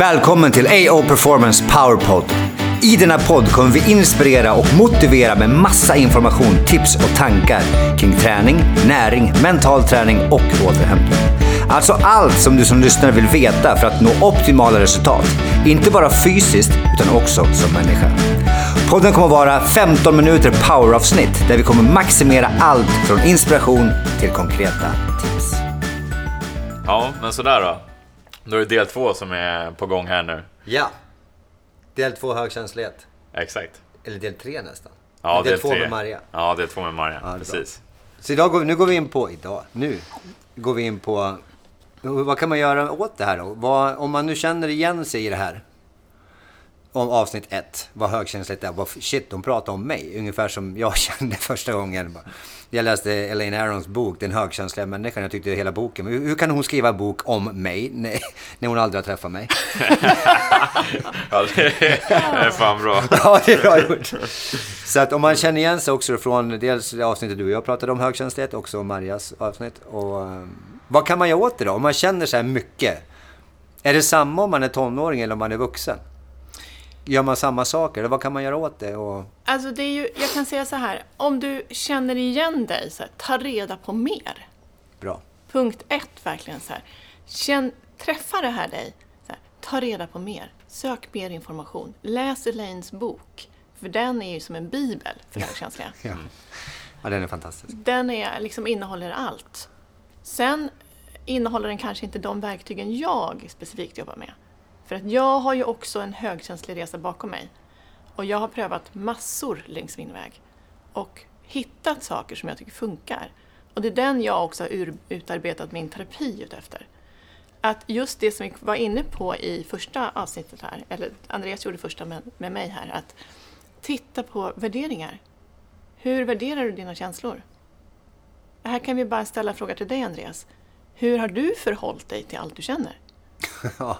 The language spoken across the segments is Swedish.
Välkommen till AO Performance Powerpod. I denna podd kommer vi inspirera och motivera med massa information, tips och tankar kring träning, näring, mental träning och återhämtning. Alltså allt som du som lyssnare vill veta för att nå optimala resultat. Inte bara fysiskt utan också som människa. Podden kommer vara 15 minuter poweravsnitt där vi kommer maximera allt från inspiration till konkreta tips. Ja, men sådär då. Då är det del två som är på gång här nu. Ja. Del två högkänslighet. Exakt. Eller del tre nästan. Ja, del, del två tre. med Maria. Ja, del två med Maria. Ja, Precis. Så idag går, nu går vi in på, idag, nu går vi in på, vad kan man göra åt det här då? Vad, om man nu känner igen sig i det här, om avsnitt ett, vad högkänsligt är, vad, shit, de pratar om mig, ungefär som jag kände första gången. Jag läste Elaine Arons bok, Den högkänsliga människan, jag tyckte hela boken, hur, hur kan hon skriva en bok om mig när, när hon aldrig har träffat mig? Ja, det är fan bra. Ja, det är bra gjort. Så att om man känner igen sig också från dels det avsnittet du och jag pratade om högkänslighet, också Marias avsnitt. Och, eh, vad kan man göra åt det då? Om man känner så här mycket. Är det samma om man är tonåring eller om man är vuxen? Gör man samma saker? Eller vad kan man göra åt det? Och, Alltså det är ju, jag kan säga så här, om du känner igen dig, så här, ta reda på mer. bra. Punkt ett, verkligen så här. Känn, träffa det här dig, så här, ta reda på mer. Sök mer information. Läs Elaines bok. För den är ju som en bibel för högkänsliga. Ja. ja, den är fantastisk. Den är, liksom innehåller allt. Sen innehåller den kanske inte de verktygen jag specifikt jobbar med. För att jag har ju också en högkänslig resa bakom mig. Och jag har prövat massor längs min väg. Och hittat saker som jag tycker funkar. Och det är den jag också har utarbetat min terapi utefter. Att just det som vi var inne på i första avsnittet här, eller Andreas gjorde första med, med mig här, att titta på värderingar. Hur värderar du dina känslor? Här kan vi bara ställa frågan till dig Andreas. Hur har du förhållit dig till allt du känner?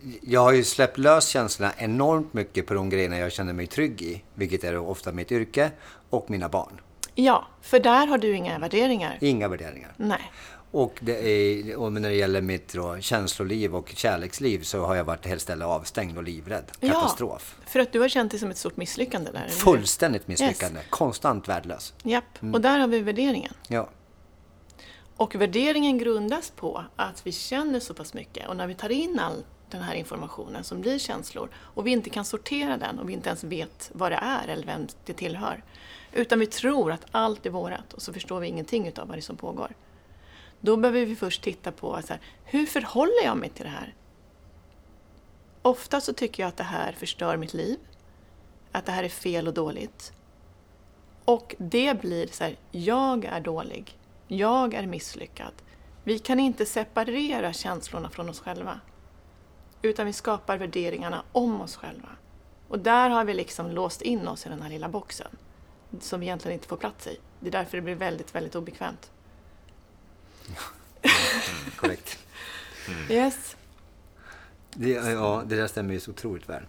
Ja. Jag har ju släppt lös känslorna enormt mycket på de grejerna jag känner mig trygg i. Vilket är ofta mitt yrke och mina barn. Ja, för där har du inga värderingar. Inga värderingar. Nej. Och, är, och när det gäller mitt då, känsloliv och kärleksliv så har jag varit helt stället avstängd och livrädd. Katastrof. Ja, för att du har känt det som ett stort misslyckande där. eller? Fullständigt misslyckande. Konstant värdelös. Japp, och där har vi värderingen. Ja. Och värderingen grundas på att vi känner så pass mycket och när vi tar in all den här informationen som blir känslor och vi inte kan sortera den och vi inte ens vet vad det är eller vem det tillhör. Utan vi tror att allt är vårat och så förstår vi ingenting utav vad det är som pågår. Då behöver vi först titta på så här, hur förhåller jag mig till det här? Ofta så tycker jag att det här förstör mitt liv. Att det här är fel och dåligt. Och det blir så här, jag är dålig. Jag är misslyckad. Vi kan inte separera känslorna från oss själva. Utan vi skapar värderingarna om oss själva. Och där har vi liksom låst in oss i den här lilla boxen. Som vi egentligen inte får plats i. Det är därför det blir väldigt, väldigt obekvämt. Korrekt. Yes. Det, ja, det där stämmer ju så otroligt väl.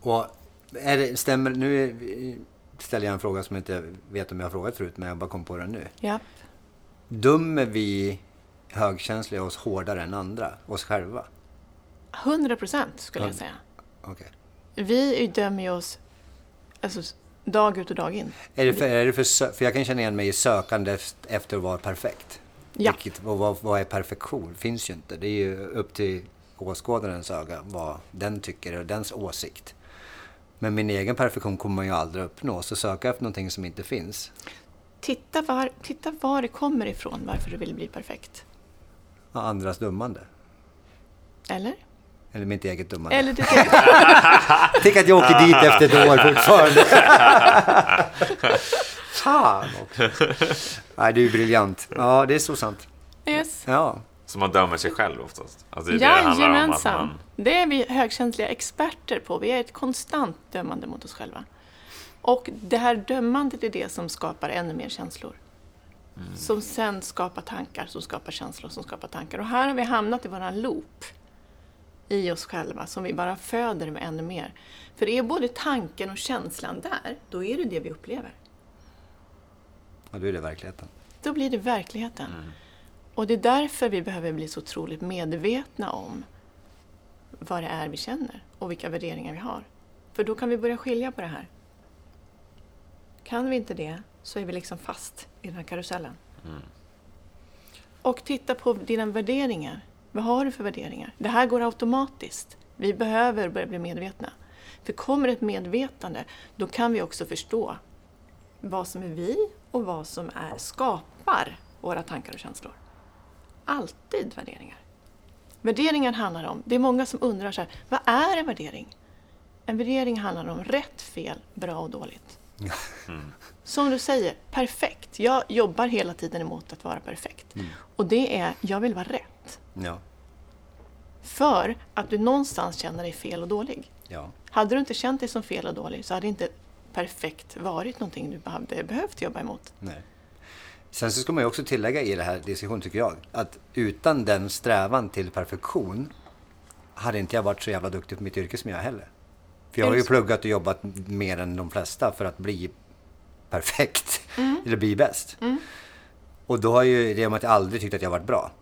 Och är det, stämmer, nu ställer jag en fråga som jag inte vet om jag har frågat förut, men jag bara kom på den nu. Ja. Dömer vi högkänsliga oss hårdare än andra, oss själva? 100 procent skulle jag säga. Okej. Vi dömer ju oss alltså, dag ut och dag in. Är det för, är det för, för jag kan känna igen mig i sökande ef- efter att vara perfekt. Ja. Vilket, och vad, vad är perfektion? finns ju inte. Det är ju upp till åskådarens öga vad den tycker och dens åsikt. Men min egen perfektion kommer man ju aldrig uppnå. Så söka efter någonting som inte finns. Titta var, titta var det kommer ifrån varför du vill bli perfekt. Ja, andras dömande. Eller? Eller mitt eget dömande. Eller ditt eget. Tänk att jag åker dit efter ett år fortfarande. Fan också. Nej, det är briljant. Ja, det är så sant. Yes. Ja. Så man dömer sig själv oftast. Alltså det är det det handlar om. Att Jajamensan. man, Det är vi högkänsliga experter på. Vi är ett konstant dömande mot oss själva. Och det här dömandet är det som skapar ännu mer känslor. Som sen skapar tankar, som skapar känslor, som skapar tankar. Och här har vi hamnat i våran loop i oss själva som vi bara föder med ännu mer. För är både tanken och känslan där, då är det det vi upplever. ja, då är det verkligheten. Då blir det verkligheten. Och det är därför vi behöver bli så otroligt medvetna om vad det är vi känner och vilka värderingar vi har. För då kan vi börja skilja på det här. Kan vi inte det så är vi liksom fast i den här karusellen. Och titta på dina värderingar. Vad har du för värderingar? Det här går automatiskt. Vi behöver börja bli medvetna. För kommer ett medvetande, då kan vi också förstå vad som är vi och vad som är, skapar våra tankar och känslor. Alltid värderingar. Värderingar handlar om, det är många som undrar så här, vad är en värdering? En värdering handlar om rätt, fel, bra och dåligt. Som du säger, perfekt. Jag jobbar hela tiden emot att vara perfekt. Och det är, jag vill vara rätt. Ja. För att du någonstans känner dig fel och dålig. Ja. Hade du inte känt dig som fel och dålig så hade inte perfekt varit någonting du hade behövt jobba emot. Nej. Sen så ska man ju också tillägga i det här diskussionen tycker jag, att utan den strävan till perfektion hade inte jag varit så jävla duktig på mitt yrke som jag heller. För jag har ju pluggat och jobbat mer än de flesta för att bli perfekt. Eller bli bäst. Och då har ju det med att jag aldrig tyckt att jag varit bra.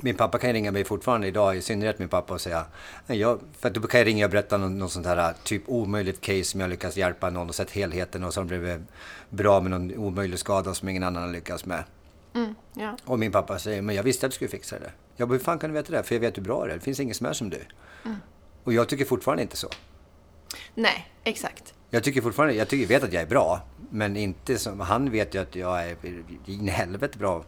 Min pappa kan ringa mig fortfarande idag, i synnerhet min pappa, och säga... "Nej, Jag, för att då kan jag ringa och berätta någon, någon sånt här typ omöjligt case som jag lyckats hjälpa någon och sett helheten och de blivit bra med någon omöjlig skada som ingen annan har lyckats med. Ja. Och min pappa säger, men jag visste att du skulle fixa det. Jag bara, hur fan kan du veta det? För jag vet hur bra det är. Det finns ingen som är som du. Och jag tycker fortfarande inte så. Nej, exakt. Jag tycker fortfarande, jag tycker, vet att jag är bra. Men inte som, han vet ju att jag är in i helvete bra.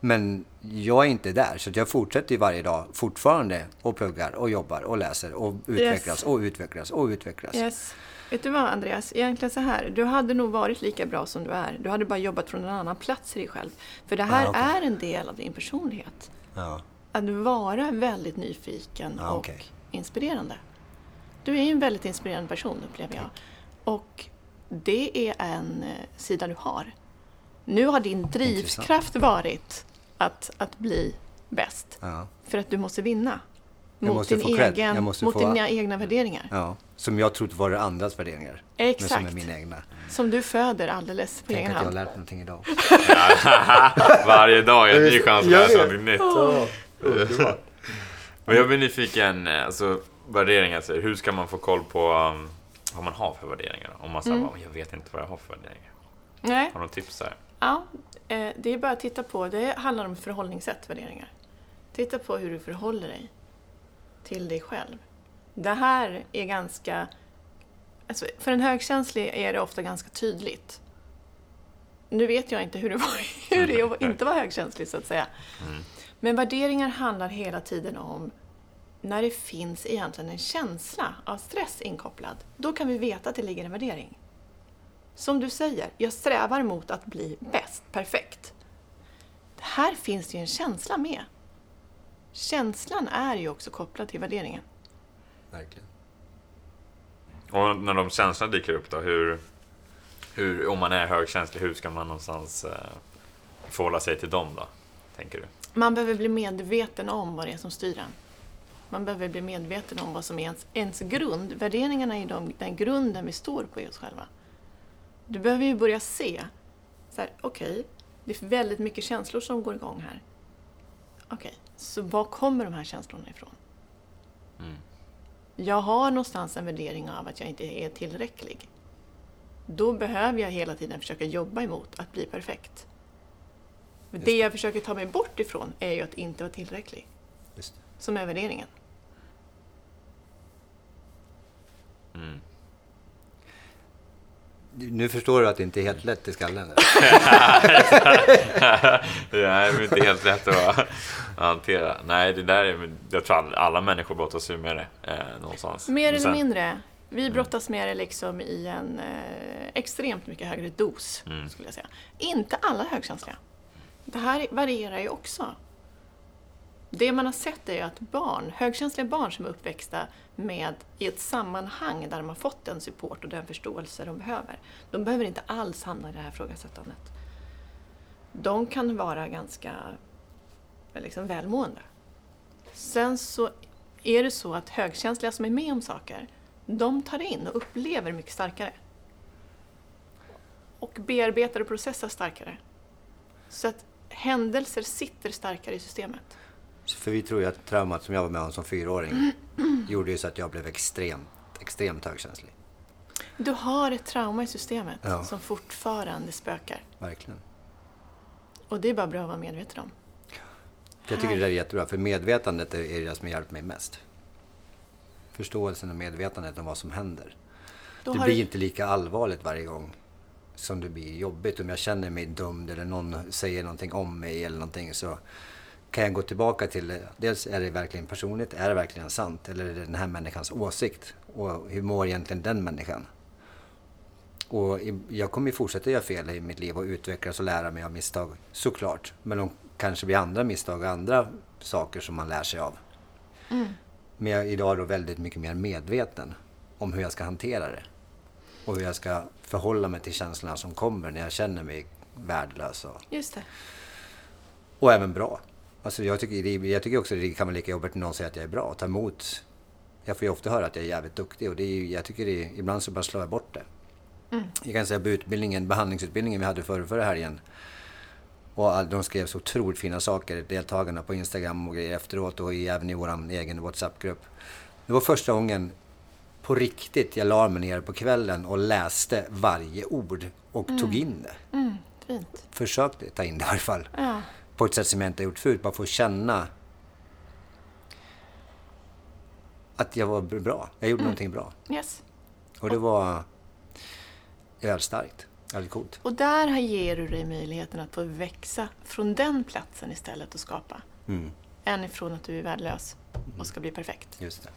Men jag är inte där. Så jag fortsätter ju varje dag fortfarande och pluggar och jobbar och läser och utvecklas Yes. och utvecklas och utvecklas. Yes. Vet du vad Andreas, egentligen så här. Du hade nog varit lika bra som du är. Du hade bara jobbat från en annan plats i dig själv. För det här Ah, okej. är en del av din personlighet. Ja. Att vara väldigt nyfiken Ah, och okej. inspirerande. Du är ju en väldigt inspirerande person upplever jag. Och det är en eh, sida du har. Nu har din drivkraft varit att, att bli bäst. Ja. För att du måste vinna. Jag Mot, måste din egen, mot få- dina egna värderingar. ja. Som jag trott var andras värderingar. Men som Exakt. är mina egna. Som du föder alldeles på Tänk egen att jag har hand. lärt mig någonting idag. Varje dag är en ny chans att Jag lära någonting nytt. Men jag blir nyfiken, eh, alltså värderingar, så hur ska man få koll på um, vad man har för värderingar? Om man säger, jag vet inte vad jag har för värderingar. Nej, Har du något tips där? Ja, eh, det är bara att titta på. Det handlar om förhållningssätt, värderingar. Titta på hur du förhåller dig till dig själv. Det här är ganska... Alltså, för en högkänslig är det ofta ganska tydligt. Nu vet jag inte hur det, var, hur det är att inte vara högkänslig, så att säga. Men värderingar handlar hela tiden om när det finns egentligen en känsla av stress inkopplad. Då kan vi veta att det ligger en värdering. Som du säger, jag strävar mot att bli bäst, perfekt. Här finns ju en känsla med. Känslan är ju också kopplad till värderingen. Verkligen. Och när de känslorna dyker upp då, hur, hur, om man är högkänslig, hur ska man någonstans eh, förhålla sig till dem då? Tänker du? Man behöver bli medveten om vad det är som styr en. Man behöver bli medveten om vad som är ens, ens grund. Värderingarna är de, den grunden vi står på i oss själva. Du behöver ju börja se, så här, okej, det är väldigt mycket känslor som går igång här. Okej, så var kommer de här känslorna ifrån? Jag har någonstans en värdering av att jag inte är tillräcklig. Då behöver jag hela tiden försöka jobba emot att bli perfekt. För det jag försöker ta mig bort ifrån är ju att inte vara tillräcklig, som är värderingen. Nu förstår du att det inte är helt lätt i skallen. Det är inte helt lätt att hantera. Nej, det där är, jag tror alla, alla människor brottas ju med det eh, någonstans. Mer Men eller sen- mindre. Vi brottas med det liksom i en eh, extremt mycket högre dos, skulle jag säga. Inte alla högkänsliga. Det här varierar ju också. Det man har sett är att barn, högkänsliga barn som är uppväxta med i ett sammanhang där de har fått den support och den förståelse de behöver. De behöver inte alls hamna i det här frågasättandet. De kan vara ganska liksom, välmående. Sen så är det så att högkänsliga som är med om saker, de tar in och upplever mycket starkare. Och bearbetar och processar starkare. Så att händelser sitter starkare i systemet. För vi tror ju att traumat som jag var med om som fyraåring gjorde ju så att jag blev extremt, extremt högkänslig. Du har ett trauma i systemet Ja. som fortfarande spökar. Verkligen. Och det är bara bra att vara medveten om. Jag tycker det där är jättebra, för medvetandet är det som har hjälpt mig mest. Förståelsen och medvetandet om vad som händer. Då det blir du- inte lika allvarligt varje gång som det blir jobbigt. Om jag känner mig dum eller någon säger någonting om mig eller någonting så kan jag gå tillbaka till. Dels är det verkligen personligt, är det verkligen sant? Eller är det den här människans åsikt? Och hur mår egentligen den människan? Och jag kommer ju fortsätta göra fel i mitt liv och utvecklas och lära mig av misstag, såklart. Men de kanske blir andra misstag och andra saker som man lär sig av. Men jag är idag då väldigt mycket mer medveten om hur jag ska hantera det. Och hur jag ska förhålla mig till känslorna som kommer när jag känner mig värdelös. Och, Just det. och även bra. Alltså jag, tycker, jag tycker också det kan vara lika jobbigt när någon säger att jag är bra. Ta emot. Jag får ju ofta höra att jag är jävligt duktig och det är, jag tycker det är, ibland så bara slår jag bort det. Jag kan säga på utbildningen, behandlingsutbildningen vi hade förra, förra helgen. Och all, de skrev så otroligt fina saker, deltagarna på Instagram och grejer efteråt och i, även i vår egen WhatsApp-grupp. Det var första gången på riktigt jag la mig ner på kvällen och läste varje ord och tog in det. Mm, fint. Försökte ta in det i alla fall. Ja. På ett sätt som jag inte gjort förut, bara att känna att jag var bra. Jag gjorde någonting bra. Yes. Och det var jävligt starkt. Jävligt coolt. Och där ger du dig möjligheten att få växa från den platsen istället och skapa. Mm, Än ifrån att du är värdelös och ska bli perfekt. just det.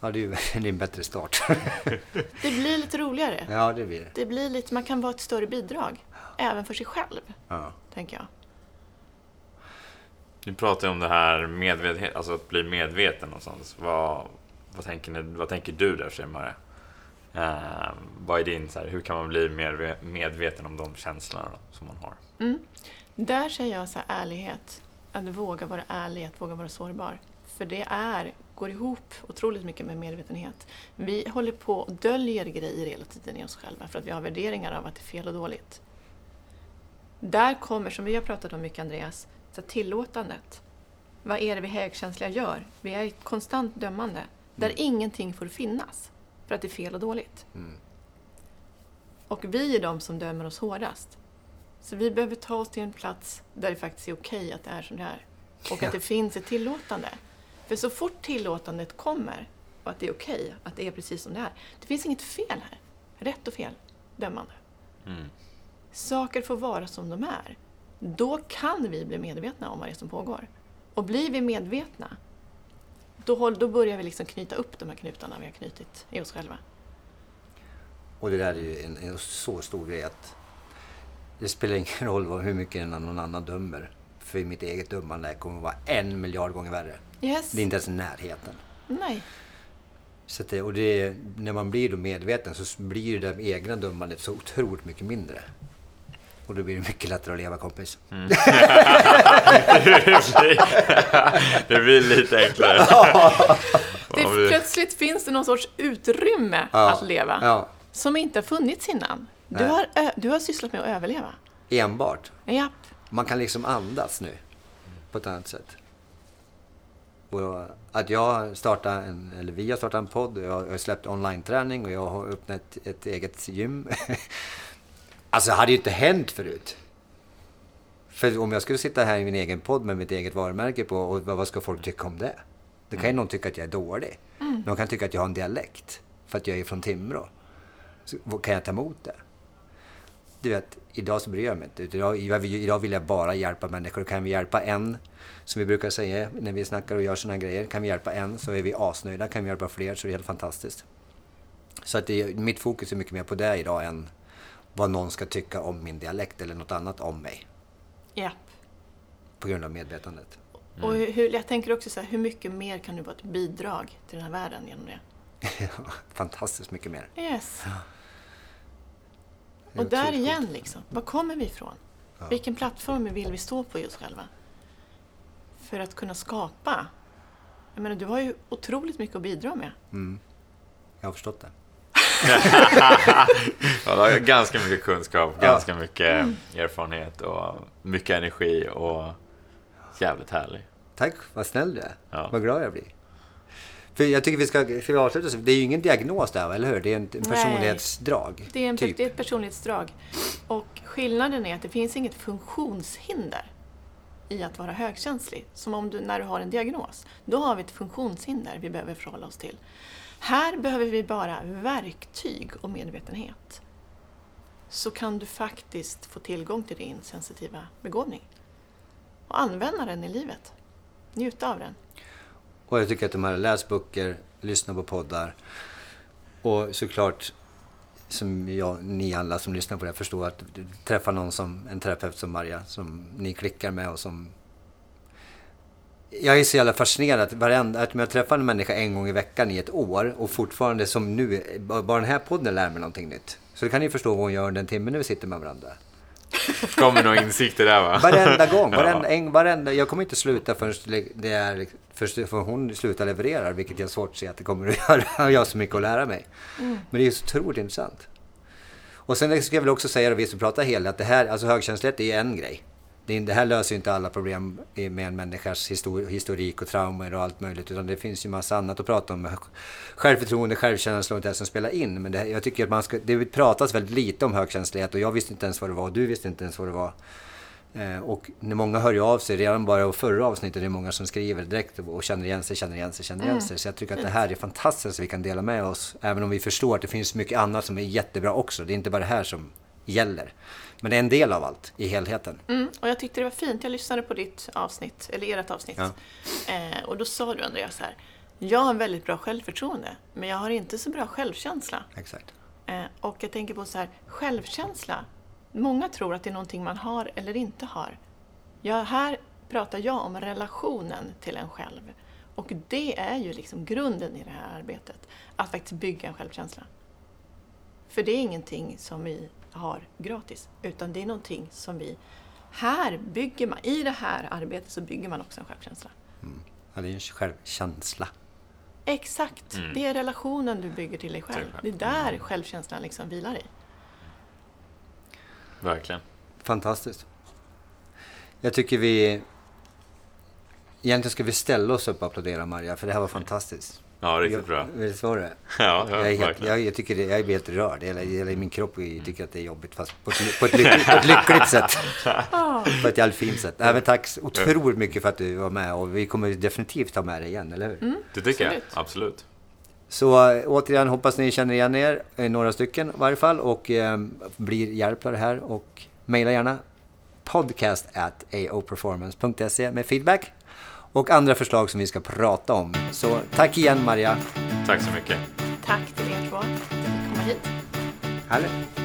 Ja, det är ju det är en bättre start. Det blir lite roligare. ja, det blir det. Det blir lite, man kan vara ett större bidrag. Även för sig själv, Ja. tänker jag. Ni pratar ju om det här medvetenhet, alltså att bli medveten någonstans. Vad, vad, tänker, ni, vad tänker du där Shemare? Uh, vad är din, så här, hur kan man bli mer medveten om de känslorna då, som man har? Mm. Där säger jag så här, ärlighet. Att våga vara ärlig, att våga vara sårbar. För det är, går ihop otroligt mycket med medvetenhet. Vi håller på och döljer grejer hela tiden i oss själva för att vi har värderingar av att det är fel och dåligt. Där kommer, som vi har pratat om mycket Andreas, så tillåtandet. Vad är det vi högkänsliga gör? Vi är ett konstant dömande. Där ingenting får finnas för att det är fel och dåligt. Mm. Och vi är de som dömer oss hårdast. Så vi behöver ta oss till en plats där det faktiskt är okej att det är som det är. Och att det finns ett tillåtande. För så fort tillåtandet kommer och att det är okej, att det är precis som det är. Det finns inget fel här. Rätt och fel. Dömande. Mm. Saker får vara som de är. Då kan vi bli medvetna om vad det är som pågår. Och blir vi medvetna, då, då börjar vi liksom knyta upp de här knutarna vi har knutit i oss själva. Och det där är ju en, en så stor grej att det spelar ingen roll vad, hur mycket någon annan dömer. För mitt eget dömande kommer att vara en miljard gånger värre. Yes. Det är inte ens i närheten. Nej. Så det, och det, när man blir då medveten så blir det egna dömandet så otroligt mycket mindre. Och då blir det mycket lättare att leva kompis. det blir lite enklare. Det, plötsligt finns det någon sorts utrymme Ja. att leva Ja, som inte har funnits innan. Du Nej. har, du har sysslat med att överleva. enbart. Japp. Man kan liksom andas nu på ett annat sätt. Och att jag startar en, eller vi har startat en podd och jag har släppt online-träning och jag har öppnat ett, ett eget gym. alltså det hade ju inte hänt förut. För om jag skulle sitta här i min egen podd med mitt eget varumärke på och vad ska folk tycka om det? Då kan ju någon tycka att jag är dålig. Någon kan tycka att jag har en dialekt för att jag är från Timrå. Så, kan jag ta emot det? Du vet, idag så bryr jag mig inte. Idag, idag vill jag bara hjälpa människor. Kan vi hjälpa en, som vi brukar säga när vi snackar och gör sådana grejer. Kan vi hjälpa en så är vi asnöjda. Kan vi hjälpa fler så är det helt fantastiskt. Så att det, mitt fokus är mycket mer på det idag än vad någon ska tycka om min dialekt eller något annat om mig. Japp. På grund av medvetandet. Och hur, jag tänker också så här, hur mycket mer kan du vara ett bidrag till den här världen genom det? Fantastiskt mycket mer. Yes. Är Och där igen, liksom. Var kommer vi ifrån? Vilken plattform vill vi stå på oss själva? För att kunna skapa. Jag menar, du har ju otroligt mycket att bidra med. Jag har förstått det. Ja, det har ganska mycket kunskap, ganska mycket erfarenhet och mycket energi och jävligt härlig. Tack, vad snäll du är. Ja. Vad glad jag blir. För jag tycker vi ska, ska vi avsluta, så- det är ju ingen diagnos där, eller hur? Det är en en Nej. personlighetsdrag. Det är, en, typ. det är ett personlighetsdrag. Och skillnaden är att det finns inget funktionshinder i att vara högkänslig. Som om du, när du har en diagnos. Då har vi ett funktionshinder vi behöver förhålla oss till. Här behöver vi bara verktyg och medvetenhet. Så kan du faktiskt få tillgång till din sensitiva begåvning. Och använda den i livet. Njuta av den. Och jag tycker att de här läs böcker, lyssna på poddar och såklart som jag, ni alla som lyssnar på det här förstår att träffa någon som en terapeut som Maria som ni klickar med och som jag är så jävla fascinerad att, varenda, att jag träffar en människa en gång i veckan i ett år och fortfarande som nu, bara den här podden lär mig någonting nytt. Så då kan ni förstå vad hon gör under en timme när vi sitter med varandra. Kommer några insikter där va? Varenda gång, varenda, Ja. en, varenda, jag kommer inte sluta förrän det är, förrän hon slutar leverera, vilket jag har svårt att se att det kommer att göra. Jag har så mycket att lära mig. Men det är så otroligt intressant. Och sen ska jag väl också säga, vi som pratar helhet, att det här, alltså högkänslighet är en grej. Det, är- det här löser ju inte alla problem med en människas histor, historik och traumer och allt möjligt. Utan det finns ju massa annat att prata om. Självförtroende, självkänsla och det som spelar in. Men det, jag tycker att man ska, det pratas väldigt lite om högkänslighet och jag visste inte ens vad det var och du visste inte ens vad det var. Eh, och när många hör ju av sig, redan bara i förra avsnittet är det många som skriver direkt och känner igen sig, känner igen sig, känner igen sig. Så jag tycker att det här är fantastiskt att vi kan dela med oss. Även om vi förstår att det finns mycket annat som är jättebra också. Det är inte bara det här som gäller. Men det är en del av allt i helheten. Mm, och jag tyckte det var fint. Jag lyssnade på ditt avsnitt, eller ert avsnitt. Ja. Eh, och då sa du Andreas så här. Jag har väldigt bra självförtroende, men jag har inte så bra självkänsla. Exakt. Eh, och jag tänker på så här, självkänsla. Många tror att det är någonting man har eller inte har. Ja, här pratar jag om relationen till en själv. Och det är ju liksom grunden i det här arbetet. Att faktiskt bygga en självkänsla. För det är ingenting som vi har gratis, utan det är någonting som vi... Här bygger man, i det här arbetet så bygger man också en självkänsla. Ja, det är en självkänsla. Exakt, det är relationen du bygger till dig själv. Det är där självkänslan liksom vilar i. Verkligen. Fantastiskt. Jag tycker vi... Egentligen ska vi ställa oss upp och applådera Maria, för det här var fantastiskt. Ja, riktigt bra. Jag, visst var det? Ja, ja jag, är helt, jag, jag, tycker det, jag blir helt rörd. Hela, hela min kropp jag tycker att det är jobbigt, fast på ett, på ett, lyckligt, på ett lyckligt sätt. på ett jävligt fint sätt. Men tack så otroligt mycket för att du var med och vi kommer definitivt ha med dig igen, eller hur? Det tycker jag. Absolut. Absolut. Så äh, återigen hoppas ni känner igen er, eh, några stycken i varje fall, och eh, blir hjälpta av det här. Och mejla gärna podcast at aoperformance.se med feedback och andra förslag som vi ska prata om. Så tack igen Maria. Tack så mycket. Tack till er två för att ni komma hit. Härligt.